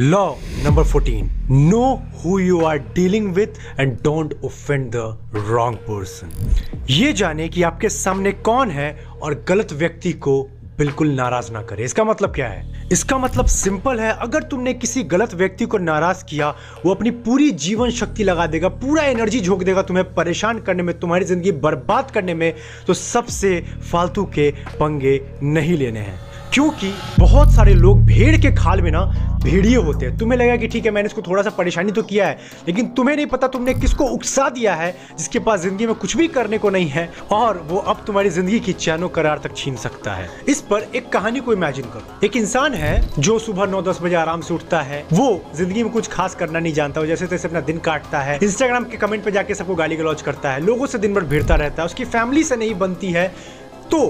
Law number 14 know who you are dealing with and don't offend the wrong person ये जाने कि आपके सामने कौन है और गलत व्यक्ति को बिल्कुल नाराज़ ना करे। इसका मतलब क्या है? इसका मतलब सिंपल है, अगर तुमने किसी गलत व्यक्ति को नाराज़ किया, वो अपनी पूरी जीवन शक्ति लगा देगा, पूरा एनर्जी झोंक देगा तुम्हें परेशान करने में, तुम्हारी ज़िंदगी बर्बाद करने में तो सबसे फालतू के पंगे नहीं लेने हैं। क्योंकि बहुत सारे लोग भेड़ के खाल में ना भेड़िए होते हैं। तुम्हें लगा कि ठीक है, मैंने इसको थोड़ा सा परेशानी तो किया है, लेकिन तुम्हें नहीं पता तुमने किसको उकसा दिया है, जिसके पास ज़िंदगी में कुछ भी करने को नहीं है, और वो अब तुम्हारी ज़िंदगी की चैनो करार तक छीन सकता है। इस पर एक कहानी को इमेजिन करो। एक इंसान है जो सुबह नौ दस बजे आराम से उठता है, वो ज़िंदगी में कुछ खास करना नहीं जानता जैसे तैसे अपना दिन काटता है इंस्टाग्राम के कमेंट पर जाके सबको गाली गलौज करता है, लोगों से दिन भर भिड़ता रहता है, उसकी फैमिली से नहीं बनती है तो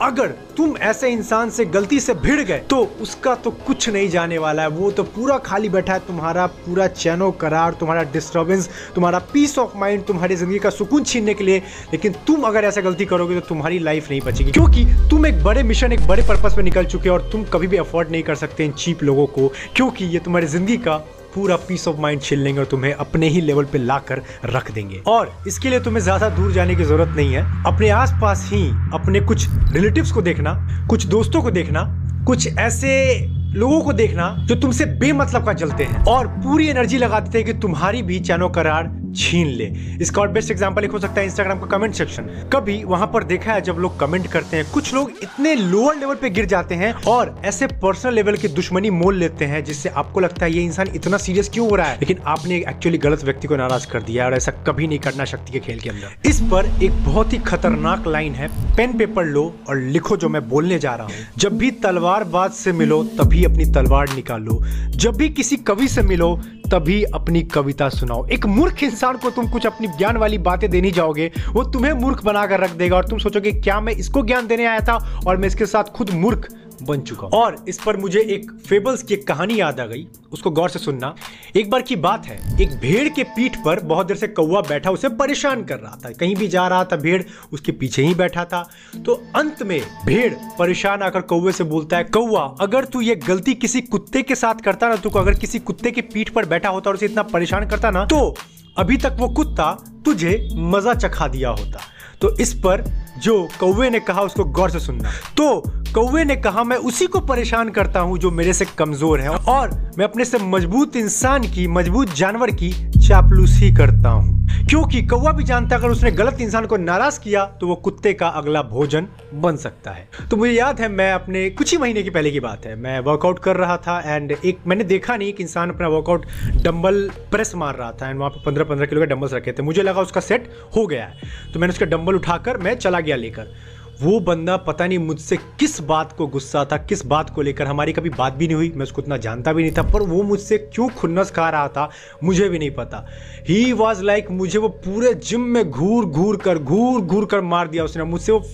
अगर तुम ऐसे इंसान से गलती से भिड़ गए तो उसका तो कुछ नहीं जाने वाला है। वो तो पूरा खाली बैठा है। तुम्हारा पूरा चैनो करार, तुम्हारा डिस्टर्बेंस तुम्हारा पीस ऑफ़ माइंड तुम्हारी ज़िंदगी का सुकून छीनने के लिए। लेकिन तुम अगर ऐसा गलती करोगे तो तुम्हारी लाइफ नहीं बचेगी। क्योंकि तुम एक बड़े मिशन एक बड़े पर्पज पे निकल चुके और तुम कभी भी अफोर्ड नहीं कर सकते इन चीप लोगों को। क्योंकि ये तुम्हारी ज़िंदगी का पूरा पीस ऑफ़ माइंड छीन लेंगे और तुम्हें अपने ही लेवल पे लाकर रख देंगे। और इसके लिए तुम्हें ज़्यादा दूर जाने की ज़रूरत नहीं है। अपने आसपास ही अपने कुछ रिलेटिव को देखना, कुछ दोस्तों को देखना, कुछ ऐसे लोगों को देखना जो तुमसे बेमतलब का जलते हैं। और पूरी एनर्जी लगाते थे हैं कि तुम्हारी भी चैनो करार छीन ले। इसका और बेस्ट एग्ज़ाम्पल एक हो सकता है इंस्टाग्राम का कमेंट सेक्शन कभी वहाँ पर देखा है जब लोग कमेंट करते हैं, कुछ लोग इतने लोअर लेवल पे गिर जाते हैं और ऐसे पर्सनल लेवल की दुश्मनी मोल लेते हैं, जिससे आपको लगता है ये इंसान इतना सीरियस क्यों हो रहा है? लेकिन आपने एक्चुअली गलत व्यक्ति को नाराज़ कर दिया और ऐसा कभी नहीं करना शक्ति के खेल के अंदर। इस पर एक बहुत ही खतरनाक लाइन है पेन पेपर लो और लिखो जो मैं बोलने जा रहा हूँ। जब भी तलवारबाज से मिलो, तभी अपनी तलवार निकालो। जब भी किसी कवि से मिलो, तभी अपनी कविता सुनाओ। एक मूर्ख इंसान को तुम कुछ अपनी ज्ञान वाली बातें देनी जाओगे, वो तुम्हें मूर्ख बनाकर रख देगा और तुम सोचोगे, क्या मैं इसको ज्ञान देने आया था और मैं इसके साथ खुद मूर्ख बन चुका और इस पर मुझे एक फेबल्स की एक कहानी याद आ गई, उसको गौर से सुनना। एक बार की बात है, एक भेड़ के पीठ पर बहुत देर से कौवा बैठा, उसे परेशान कर रहा था। कहीं भी जा रहा था भेड़, उसके पीछे ही बैठा था। तो अंत में भेड़ परेशान आकर कौवे से बोलता है, कौवा, अगर तू ये गलती किसी कुत्ते के साथ करता ना, तू अगर किसी कुत्ते के पीठ पर बैठा होता और उसे इतना परेशान करता ना तो अभी तक वो कुत्ता तुझे मज़ा चखा दिया होता। तो इस पर जो कौवे ने कहा, उसको गौर से सुनना। तो कौवे ने कहा, मैं उसी को परेशान करता हूँ जो मेरे से कमज़ोर है और मैं अपने से मज़बूत इंसान की, मज़बूत जानवर की चापलूसी करता हूँ। क्योंकि कौवा भी जानता है, अगर उसने गलत इंसान को नाराज़ किया तो वो कुत्ते का अगला भोजन बन सकता है। तो मुझे याद है, मैं अपने कुछ ही महीने की पहले की बात है। मैं वर्कआउट कर रहा था एंड एक मैंने देखा नहीं कि इंसान अपना वर्कआउट डंबल प्रेस मार रहा था एंड वहाँ पर पंद्रह पंद्रह किलो के डंबल्स रखे थे। मुझे लगा उसका सेट हो गया है। तो मैंने उसका डंबल उठाकर, मैं चला गया लेकर। वो बंदा पता नहीं मुझसे किस बात को गुस्सा था किस बात को लेकर हमारी कभी बात भी नहीं हुई मैं उसको उतना जानता भी नहीं था पर वो मुझसे क्यों खुन्नस खा रहा था मुझे भी नहीं पता। ही वॉज़ लाइक मुझे वो पूरे जिम में घूर घूर कर घूर घूर कर मार दिया उसने। मुझसे वो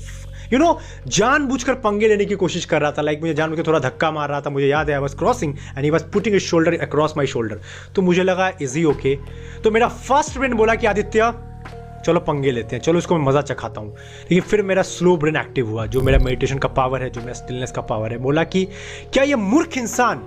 यू नो जान कर पंगे लेने की कोशिश कर रहा था। लाइक like, मुझे जान के थोड़ा धक्का मार रहा था मुझे याद है I was crossing and he was putting shoulder across my shoulder तो मुझे लगा इज़ ओके तो मेरा फ़र्स्ट फ्रेंड बोला कि आदित्य चलो पंगे लेते हैं, चलो इसको मैं मज़ा चखाता हूँ। लेकिन फिर मेरा स्लो ब्रेन एक्टिव हुआ, जो मेरा मेडिटेशन का पावर है, जो मेरा स्टिलनेस का पावर है, बोला कि, क्या ये मूर्ख इंसान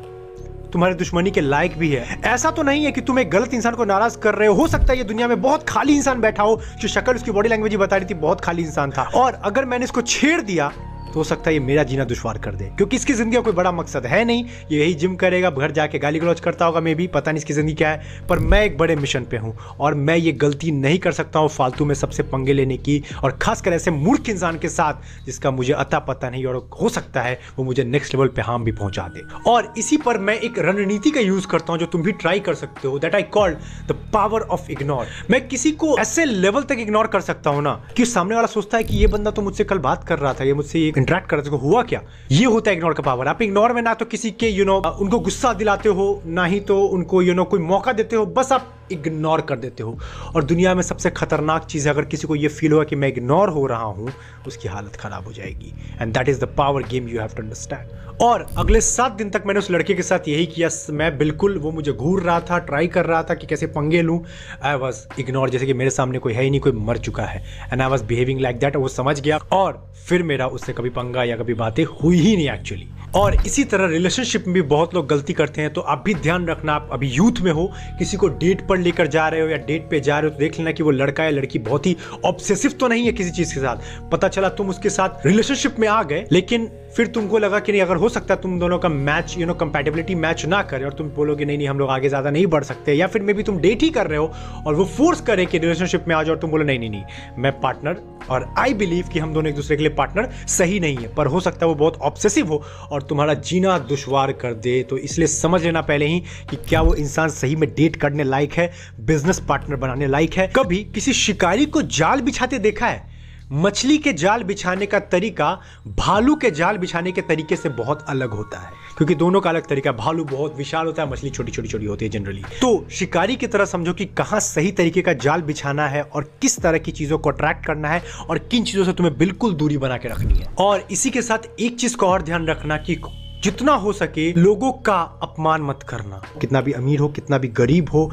तुम्हारे दुश्मनी के लायक भी है? ऐसा तो नहीं है कि तुम एक गलत इंसान को नाराज़ कर रहे हो। हो सकता है ये दुनिया में बहुत खाली इंसान बैठा हो, जो शक्ल उसकी बॉडी लैंग्वेज बता रही थी, बहुत खाली इंसान था। और अगर मैंने इसको छेड़ दिया हो सकता है ये मेरा जीना दुश्वार कर दे। क्योंकि इसकी ज़िंदगी का कोई बड़ा मकसद है नहीं, ये यही जिम करेगा, घर जाके गाली गलौज करता होगा मे भी पता नहीं इसकी ज़िंदगी क्या है, पर मैं एक बड़े मिशन पे हूँ और मैं ये गलती नहीं कर सकता हूँ फालतू में सबसे पंगे लेने की और खासकर ऐसे मूर्ख इंसान के साथ जिसका मुझे अता पता नहीं और हो सकता है वो मुझे नेक्स्ट लेवल पे हार्म भी पहुँचा दे। और इसी पर मैं एक रणनीति का यूज़ करता हूँ जो तुम भी ट्राई कर सकते हो that I called the power of ignore मैं किसी को ऐसे लेवल तक इग्नोर कर सकता हूँ ना कि सामने वाला सोचता है कि ये बंदा तो मुझसे कल बात कर रहा था, ये मुझसे इंटरेक्ट करते हो हुआ क्या? ये होता है इग्नोर का पावर आप इग्नोर में ना तो किसी के यू you नो know, उनको गुस्सा दिलाते हो ना ही तो उनको यू you नो know, कोई मौका देते हो बस आप इग्नोर कर देते हो। और दुनिया में सबसे खतरनाक चीज़ है, अगर किसी को ये फील हुआ कि मैं इग्नोर हो रहा हूँ, उसकी हालत ख़राब हो जाएगी। And that is the power game you have to understand और अगले सात दिन तक मैंने उस लड़के के साथ यही किया। मैं बिल्कुल, वो मुझे घूर रहा था ट्राई कर रहा था कि कैसे पंगे लूँ। आई वॉज़ इग्नोर जैसे कि मेरे सामने कोई है ही नहीं, कोई मर चुका है। And I was behaving like that वो समझ गया। और फिर मेरा उससे कभी पंगा या कभी बातें हुई ही नहीं एक्चुअली और इसी तरह रिलेशनशिप में भी बहुत लोग गलती करते हैं तो आप भी ध्यान रखना, आप अभी यूथ में हो, किसी को डेट पर लेकर जा रहे हो या डेट पे जा रहे हो तो देख लेना कि वो लड़का या लड़की बहुत ही ऑब्सेसिव तो नहीं है किसी चीज़ के साथ। पता चला तुम उसके साथ रिलेशनशिप में आ गए, लेकिन फिर तुमको लगा कि नहीं, अगर हो सकता है तुम दोनों का match you know compatibility match ना करे और तुम बोलोगे, नहीं नहीं, हम लोग आगे ज़्यादा नहीं बढ़ सकते। या फिर मे भी तुम डेट ही कर रहे हो और वो फोर्स करे कि रिलेशनशिप में आ जाओ और तुम बोलो, नहीं नहीं नहीं, मैं पार्टनर और आई बिलीव कि हम दोनों एक दूसरे के लिए पार्टनर सही नहीं है। पर हो सकता है वो बहुत ऑब्सेसिव हो और तुम्हारा जीना दुशवार कर दे। तो इसलिए समझ लेना पहले ही कि क्या वो इंसान सही में डेट करने लायक है, बिज़नेस पार्टनर बनाने लायक है। कभी किसी शिकारी को जाल बिछाते देखा है? मछली के जाल बिछाने का तरीका भालू के जाल बिछाने के तरीके से बहुत अलग होता है, क्योंकि दोनों का अलग तरीका, भालू बहुत विशाल होता है, मछली छोटी छोटी छोटी होती है जनरली तो शिकारी की तरह समझो कि कहाँ सही तरीके का जाल बिछाना है और किस तरह की चीज़ों को अट्रैक्ट करना है और किन चीज़ों से तुम्हें बिल्कुल दूरी बना के रखनी है। और इसी के साथ एक चीज़ का और ध्यान रखना कि जितना हो सके लोगों का अपमान मत करना। कितना भी अमीर हो, कितना भी गरीब हो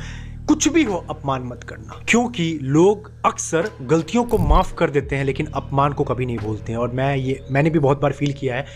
कुछ भी हो अपमान मत करना। क्योंकि लोग अक्सर गलतियों को माफ़ कर देते हैं लेकिन अपमान को कभी नहीं भूलते हैं। और मैं ये मैंने भी बहुत बार फील किया है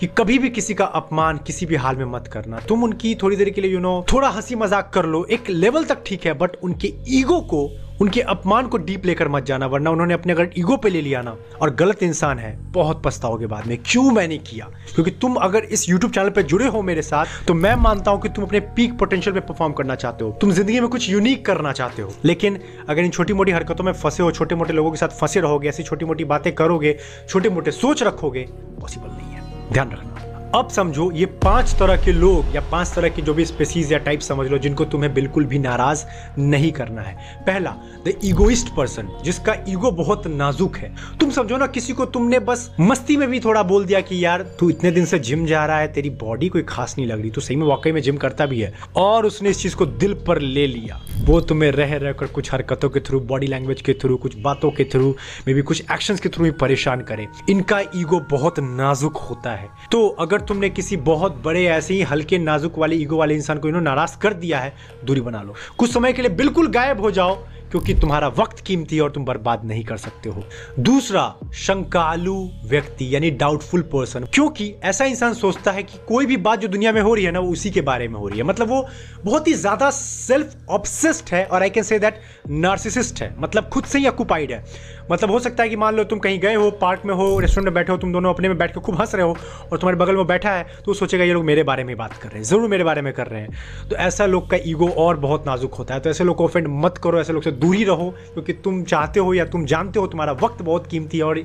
कि कभी भी किसी का अपमान किसी भी हाल में मत करना। तुम उनकी थोड़ी देर के लिए यू you नो know, थोड़ा हँसी मज़ाक कर लो। एक लेवल तक ठीक है बट उनके ईगो को उनके अपमान को डीप लेकर मत जाना, वरना उन्होंने अपने अगर ईगो पे ले लिया ना, और गलत इंसान है, बहुत पछताओगे बाद में। क्यों मैंने किया? क्योंकि तुम अगर इस यूट्यूब चैनल पे जुड़े हो मेरे साथ तो मैं मानता हूँ कि तुम अपने पीक पोटेंशियल पे परफॉर्म करना चाहते हो। तुम ज़िंदगी में कुछ यूनिक करना चाहते हो। लेकिन अगर इन छोटी मोटी हरकतों में फंसे हो छोटे मोटे लोगों के साथ फंसे रहोगे, ऐसी छोटी मोटी बातें करोगे छोटे मोटे सोच रखोगे पॉसिबल नहीं है। ध्यान रखना। अब समझो ये पाँच तरह के लोग या पाँच तरह की जो भी स्पेसीज या टाइप समझ लो जिनको तुम्हें बिल्कुल भी नाराज़ नहीं करना है। पहला द इगोइस्ट पर्सन जिसका ईगो बहुत नाजुक है। तुम समझो ना, किसी को तुमने बस मस्ती में भी थोड़ा बोल दिया कि यार, तू इतने दिन से जिम जा रहा है, तेरी बॉडी कोई खास नहीं लग रही तो सही में वाकई में जिम करता भी है। और उसने इस चीज़ को दिल पर ले लिया। वो तुम्हें रह रहकर कुछ हरकतों के थ्रू बॉडी लैंग्वेज के थ्रू कुछ बातों के थ्रू मे भी कुछ एक्शन के थ्रू ही परेशान करे। इनका ईगो बहुत नाजुक होता है। तो अगर तुमने किसी बहुत बड़े, ऐसे ही हल्के, नाजुक वाले, ईगो वाले इंसान को इन्होंने नाराज़ कर दिया है, दूरी बना लो। कुछ समय के लिए बिल्कुल गायब हो जाओ, क्योंकि तुम्हारा वक्त कीमती है और तुम बर्बाद नहीं कर सकते हो। दूसरा, शंकालु व्यक्ति, यानी डाउटफुल पर्सन क्योंकि ऐसा इंसान सोचता है कि कोई भी बात जो दुनिया में हो रही है ना, वो उसी के बारे में हो रही है। मतलब वो बहुत ही ज़्यादा सेल्फ ऑब्सेस्ड है और I can say that narcissist है। मतलब खुद से ही ऑक्यूपाइड है। मतलब हो सकता है कि मान लो तुम कहीं गए हो पार्क में हो रेस्टोरेंट में बैठे हो, तुम दोनों अपने में बैठ के खूब हंस रहे हो और तुम्हारे बगल में बैठा है तो सोचेगा, ये लोग मेरे बारे में बात कर रहे हैं, ज़रूर मेरे बारे में कर रहे हैं। तो ऐसा लोग का ईगो और बहुत नाजुक होता है। तो ऐसे लोग को ऑफेंड मत करो, ऐसे लोग से दूरी रहो, क्योंकि तुम चाहते हो या तुम जानते हो, तुम्हारा वक्त बहुत कीमती है और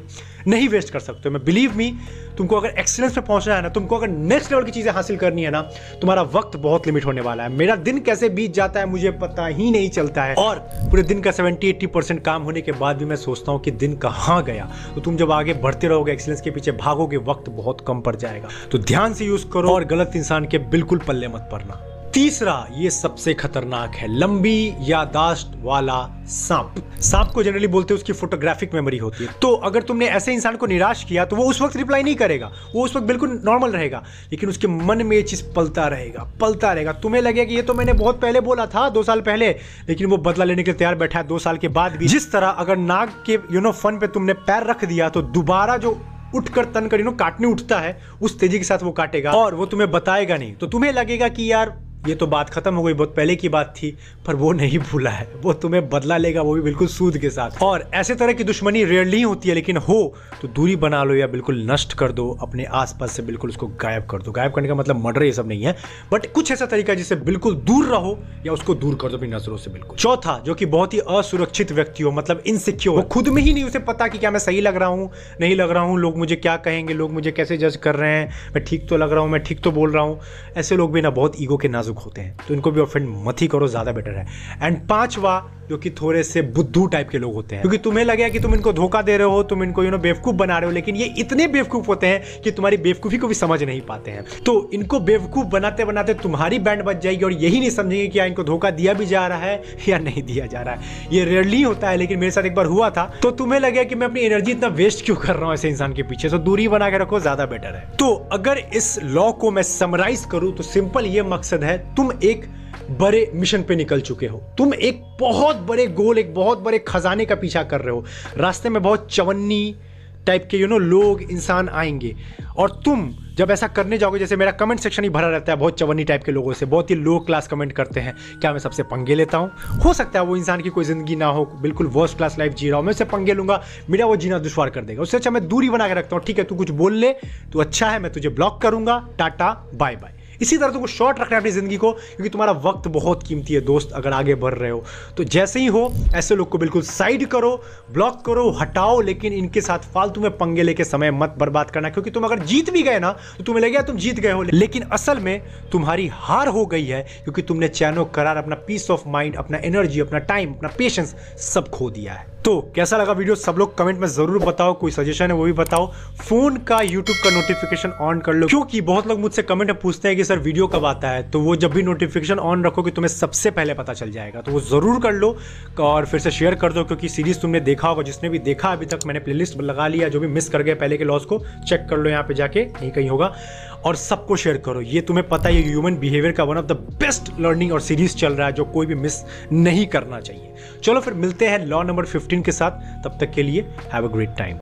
नहीं वेस्ट कर सकते मैं बिलीव मी तुमको अगर एक्सीलेंस पे पहुँचना है ना, तुमको अगर नेक्स्ट लेवल की चीज़ें हासिल करनी है ना, तुम्हारा वक्त बहुत लिमिट होने वाला है। मेरा दिन कैसे बीत जाता है, मुझे पता ही नहीं चलता है। और पूरे दिन का सेवेंटी एट्टी परसेंट काम होने के बाद भी मैं सोचता हूँ कि दिन कहाँ गया। तो तुम जब आगे बढ़ते रहोगे एक्सीलेंस के पीछे भागोगे, वक्त बहुत कम पड़ जाएगा। तो ध्यान से यूज़ करो और गलत इंसान के बिल्कुल पल्ले मत पड़ना। तीसरा ये सबसे खतरनाक है, लंबी यादाश्त वाला सांप। सांप को जनरली बोलते हैं उसकी फोटोग्राफिक मेमोरी होती है। तो अगर तुमने ऐसे इंसान को निराश किया तो वो उस वक्त रिप्लाई नहीं करेगा। वो उस वक्त बिल्कुल नॉर्मल रहेगा, लेकिन उसके मन में ये चीज़ पलता रहेगा पलता रहेगा। तुम्हें लगेगा कि ये तो मैंने बहुत पहले बोला था, दो साल पहले, लेकिन वो बदला लेने के लिए तैयार बैठा है दो साल के बाद भी। जिस तरह अगर नाग के यू नो फन पे तुमने पैर रख दिया तो दोबारा जो उठकर तन कर यू नो काटने उठता है, उस तेज़ी के साथ वो काटेगा। और वो तुम्हें बताएगा नहीं। तो तुम्हें लगेगा कि यार ये तो बात खत्म हो गई, बहुत पहले की बात थी, पर वो नहीं भूला है। वो तुम्हें बदला लेगा, वो भी बिल्कुल सूद के साथ। और ऐसे तरह की दुश्मनी रेयरली होती है, लेकिन हो तो दूरी बना लो या बिल्कुल नष्ट कर दो, अपने आसपास से बिल्कुल उसको गायब कर दो। गायब करने का मतलब मर्डर ये सब नहीं है बट कुछ ऐसा तरीका जिससे बिल्कुल दूर रहो या उसको दूर कर दो अपनी नज़रों से बिल्कुल। चौथा, जो कि बहुत ही असुरक्षित व्यक्ति हो मतलब इनसिक्योर वो खुद में ही नहीं, उसे पता कि क्या मैं सही लग रहा हूँ, नहीं लग रहा हूँ, लोग मुझे क्या कहेंगे, लोग मुझे कैसे जज कर रहे हैं, मैं ठीक तो लग रहा हूँ, मैं ठीक तो बोल रहा हूँ। ऐसे लोग भी ना बहुत ईगो के नाजुक होते हैं। तो इनको भी ऑफेंड मत ही करो ज़्यादा बेटर है। एंड पांचवा जो कि थोड़े से बुद्धू टाइप के लोग होते हैं। क्योंकि तुम्हें लगे कि तुम इनको धोखा दे रहे हो, तुम इनको यू नो बेवकूफ़ बना रहे हो, लेकिन ये इतने बेवकूफ़ होते हैं कि तुम्हारी बेवकूफ़ी को भी समझ नहीं पाते हैं। तो इनको बेवकूफ़ बनाते बनाते तुम्हारी बैंड बच जाएगी और यही नहीं समझेंगे कि इनको धोखा दिया भी जा रहा है या नहीं दिया जा रहा है। ये रेयरली होता है, लेकिन मेरे साथ एक बार हुआ था। तो तुम्हें लगे कि मैं अपनी एनर्जी इतना वेस्ट क्यों कर रहा हूँ ऐसे इंसान के पीछे? तो दूरी बना के रखो, ज़्यादा बेटर है। तो अगर इस लॉ को मैं समराइज करूँ तो सिंपल ये मकसद है, तुम एक बड़े मिशन पे निकल चुके हो। तुम एक बहुत बड़े गोल, एक बहुत बड़े खजाने का पीछा कर रहे हो। रास्ते में बहुत चवन्नी टाइप के यू नो लोग, इंसान आएँगे। और तुम जब ऐसा करने जाओगे, जैसे मेरा कमेंट सेक्शन ही भरा रहता है, बहुत चवन्नी टाइप के लोगों से, बहुत ही लो क्लास कमेंट करते हैं, क्या मैं सबसे पंगे लेता हूँ? हो सकता है वो इंसान की कोई ज़िंदगी ना हो, बिल्कुल वर्स्ट क्लास लाइफ जी रहा हूँ, मैं उससे पंगे लूँगा, मेरा वो जीना दुश्वार कर देगा। उससे अच्छा मैं दूरी बना के रखता हूँ, ठीक है, तू कुछ बोल ले, तू अच्छा है, मैं तुझे ब्लॉक करूँगा, टाटा बाय बाय इसी तरह तुमको शॉर्ट रखना है अपनी ज़िंदगी को, क्योंकि तुम्हारा वक्त बहुत कीमती है, दोस्त, अगर आगे बढ़ रहे हो। तो जैसे ही हो, ऐसे लोग को बिल्कुल साइड करो ब्लॉक करो, हटाओ, लेकिन इनके साथ फालतू में पंगे लेके समय मत बर्बाद करना, क्योंकि तुम अगर जीत भी गए ना तो तुम्हें लगेगा तुम जीत गए हो। लेकिन असल में तुम्हारी हार हो गई है, क्योंकि तुमने चैनो करार, अपना पीस ऑफ़ माइंड अपना एनर्जी अपना टाइम अपना पेशेंस सब खो दिया है। तो कैसा लगा वीडियो? सब लोग कमेंट में ज़रूर बताओ। कोई सजेशन है वो भी बताओ। फ़ोन का यूट्यूब का नोटिफिकेशन ऑन कर लो। क्योंकि बहुत लोग मुझसे कमेंट में पूछते हैं कि, सर वीडियो कब आता है? तो वो जब भी नोटिफिकेशन ऑन रखो कि तुम्हें सबसे पहले पता चल जाएगा। तो वो ज़रूर कर लो और फिर से शेयर कर दो, क्योंकि सीरीज़ तुमने देखा होगा, जिसने भी देखा अभी तक, मैंने प्लेलिस्ट लगा लिया, जो भी मिस कर गए पहले के लॉस को चेक कर लो यहाँ पे जाके यहीं कहीं होगा। और सबको शेयर करो। ये तुम्हें पता है ह्यूमन बिहेवियर का one of the best learning और सीरीज़ चल रहा है, जो कोई भी मिस नहीं करना चाहिए। चलो फिर मिलते हैं लॉ नंबर 15 के साथ। तब तक के लिए हैव अ ग्रेट टाइम